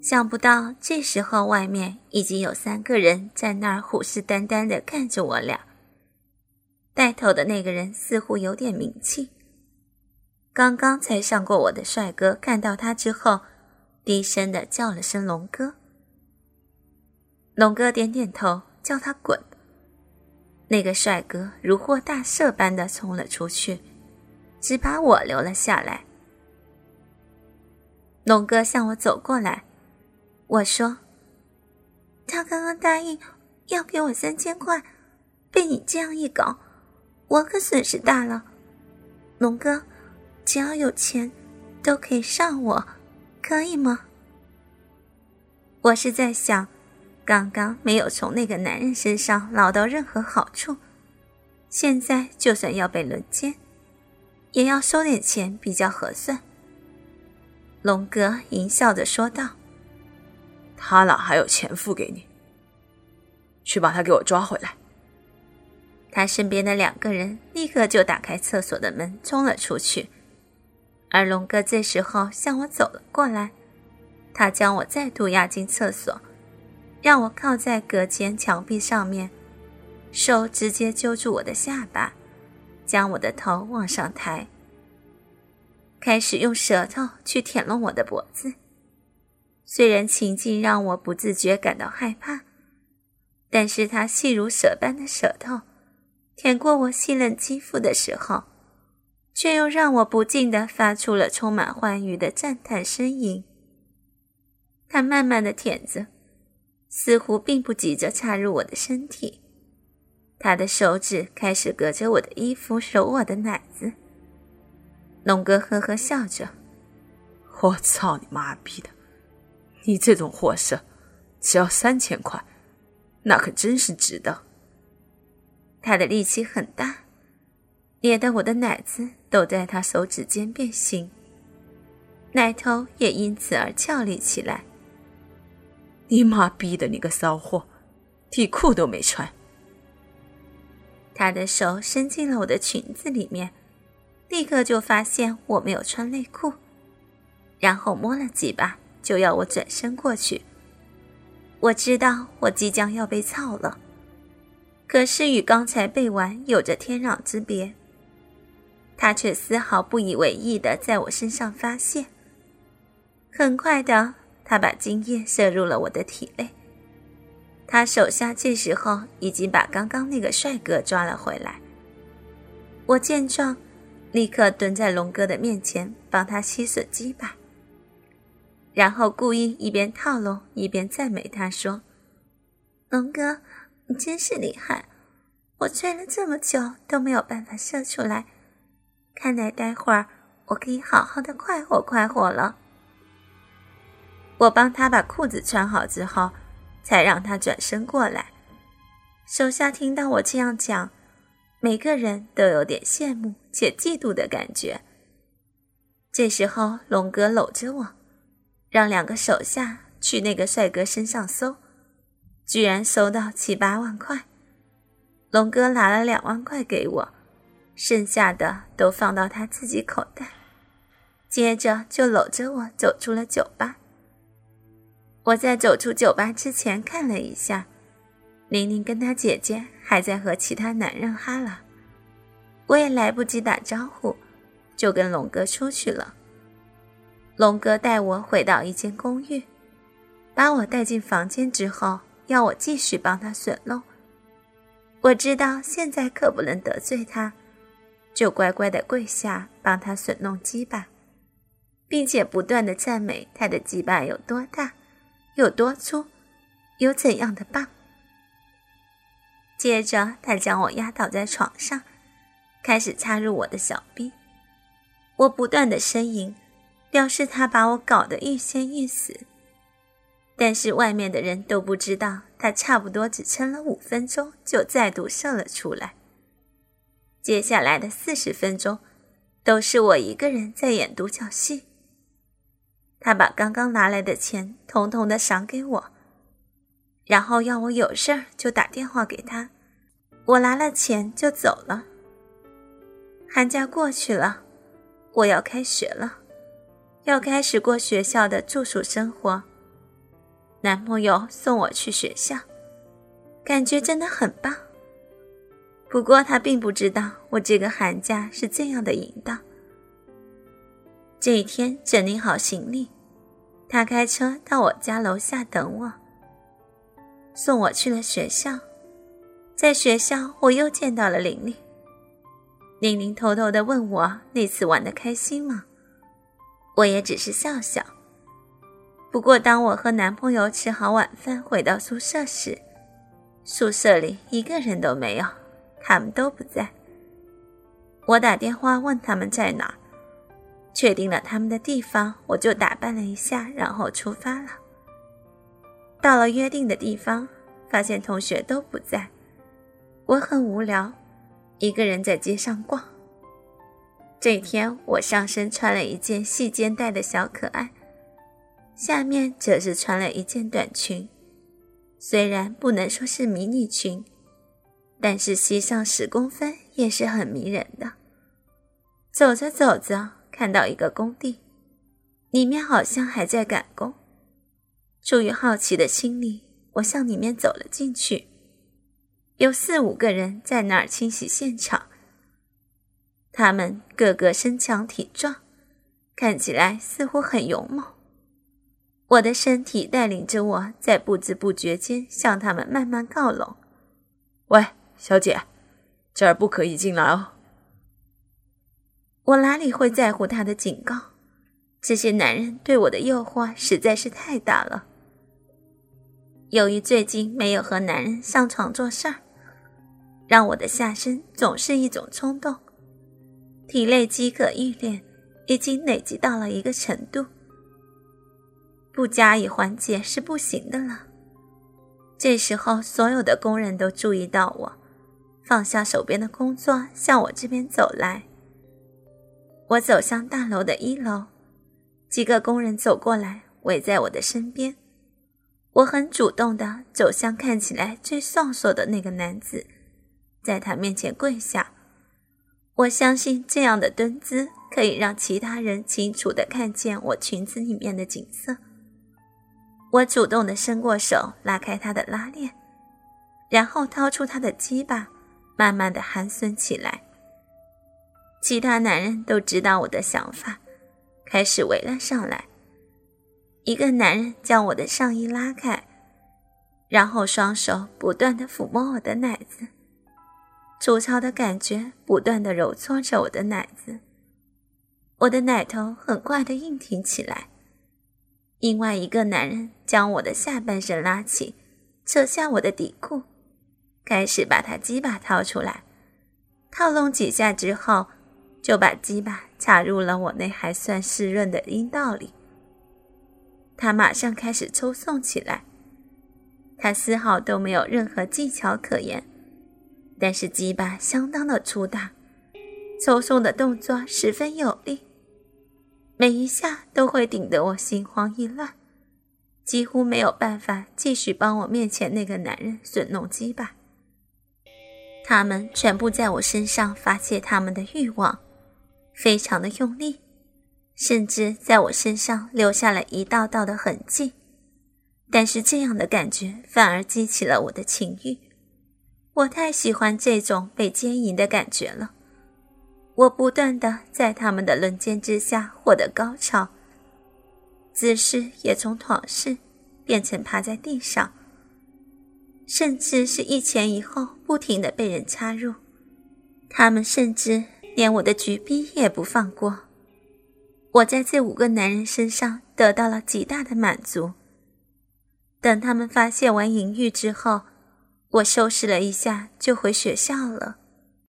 想不到这时候外面已经有三个人在那儿虎视眈眈地看着我俩。带头的那个人似乎有点名气，刚刚才上过我的帅哥看到他之后，低声的叫了声“龙哥”。龙哥点点头，叫他滚。那个帅哥如获大赦般的冲了出去，只把我留了下来。龙哥向我走过来。我说：“他刚刚答应要给我三千块，被你这样一搞，我可损失大了。龙哥，只要有钱，都可以上我，可以吗？”我是在想，刚刚没有从那个男人身上捞到任何好处，现在就算要被轮奸，也要收点钱比较合算。龙哥淫笑着说道。他哪还有钱付给你？去把他给我抓回来！他身边的两个人立刻就打开厕所的门，冲了出去。而龙哥这时候向我走了过来，他将我再度押进厕所，让我靠在隔间墙壁上面，手直接揪住我的下巴，将我的头往上抬，开始用舌头去舔弄我的脖子。虽然情境让我不自觉感到害怕，但是他细如蛇般的舌头舔过我细嫩肌肤的时候，却又让我不禁的发出了充满欢愉的赞叹声音。他慢慢的舔着，似乎并不急着插入我的身体，他的手指开始隔着我的衣服揉我的奶子。龙哥呵呵笑着：“我操你妈逼的！”你这种货色，只要三千块，那可真是值得。他的力气很大，捏得我的奶子都在他手指间变形，奶头也因此而翘立起来。你妈逼的，你个骚货，底裤都没穿。他的手伸进了我的裙子里面，立刻就发现我没有穿内裤，然后摸了几把。就要我转身过去，我知道我即将要被操了，可是与刚才被玩有着天壤之别。他却丝毫不以为意的在我身上发泄。很快的，他把精液射入了我的体内。他手下这时候已经把刚刚那个帅哥抓了回来。我见状，立刻蹲在龙哥的面前帮他吸吮鸡巴。然后故意一边套路一边赞美他说：“龙哥，你真是厉害！我吹了这么久都没有办法射出来，看来待会儿我可以好好的快活快活了。”我帮他把裤子穿好之后，才让他转身过来。手下听到我这样讲，每个人都有点羡慕且嫉妒的感觉。这时候，龙哥搂着我。让两个手下去那个帅哥身上搜，居然搜到七八万块。龙哥拿了两万块给我，剩下的都放到他自己口袋。接着就搂着我走出了酒吧。我在走出酒吧之前看了一下，玲玲跟她姐姐还在和其他男人哈拉，我也来不及打招呼，就跟龙哥出去了。龙哥带我回到一间公寓，把我带进房间之后，要我继续帮他损弄。我知道现在可不能得罪他，就乖乖的跪下帮他损弄鸡巴，并且不断的赞美他的鸡巴有多大、有多粗、有怎样的棒。接着，他将我压倒在床上，开始插入我的小臂，我不断的呻吟。表示他把我搞得欲仙欲死，但是外面的人都不知道，他差不多只撑了五分钟就再度射了出来。接下来的四十分钟，都是我一个人在演独角戏。他把刚刚拿来的钱统统的赏给我，然后要我有事儿就打电话给他，我拿了钱就走了。寒假过去了，我要开学了。要开始过学校的住宿生活，男朋友送我去学校，感觉真的很棒。不过他并不知道我这个寒假是这样的淫荡。这一天整理好行李，他开车到我家楼下等我，送我去了学校。在学校，我又见到了玲玲。玲玲偷偷的问我那次玩的开心吗？我也只是笑笑。不过，当我和男朋友吃好晚饭回到宿舍时，宿舍里一个人都没有。他们都不在。我打电话问他们在哪，确定了他们的地方，我就打扮了一下，然后出发了。到了约定的地方，发现同学都不在，我很无聊，一个人在街上逛。这天，我上身穿了一件细肩带的小可爱，下面则是穿了一件短裙，虽然不能说是迷你裙。但是膝上十公分也是很迷人的。走着走着，看到一个工地，里面好像还在赶工。出于好奇的心理，我向里面走了进去。有四五个人在那儿清洗现场，他们个个身强体壮，看起来似乎很勇猛。我的身体带领着我在不知不觉间向他们慢慢靠拢。喂！小姐，这儿不可以进来哦。我哪里会在乎他的警告？这些男人对我的诱惑实在是太大了。由于最近没有和男人上床做事儿，让我的下身总是一种冲动，体内饥渴欲恋已经累积到了一个程度，不加以缓解是不行的了。这时候，所有的工人都注意到我。放下手边的工作，向我这边走来。我走向大楼的一楼，几个工人走过来，围在我的身边。我很主动地走向看起来最瘦瘦的那个男子，在他面前跪下。我相信这样的蹲姿可以让其他人清楚地看见我裙子里面的景色。我主动地伸过手，拉开他的拉链，然后掏出他的鸡巴。慢慢的寒酸起来。其他男人都知道我的想法，开始围了上来。一个男人将我的上衣拉开，然后双手不断的抚摸我的奶子，粗糙的感觉不断的揉搓着我的奶子。我的奶头很快的硬挺起来。另外一个男人将我的下半身拉起，扯下我的底裤。开始把他鸡巴掏出来，套弄几下之后，就把鸡巴插入了我那还算湿润的阴道里。他马上开始抽送起来，他丝毫都没有任何技巧可言，但是鸡巴相当的粗大，抽送的动作十分有力，每一下都会顶得我心慌意乱，几乎没有办法继续帮我面前那个男人吮弄鸡巴。他们全部在我身上发泄他们的欲望，非常的用力，甚至在我身上留下了一道道的痕迹。但是这样的感觉反而激起了我的情欲，我太喜欢这种被奸淫的感觉了。我不断的在他们的轮奸之下获得高潮，姿势也从躺式变成趴在地上。甚至是一前一后不停的被人插入，他们甚至连我的橘逼也不放过。我在这五个男人身上得到了极大的满足。等他们发泄完淫欲之后，我收拾了一下就回学校了。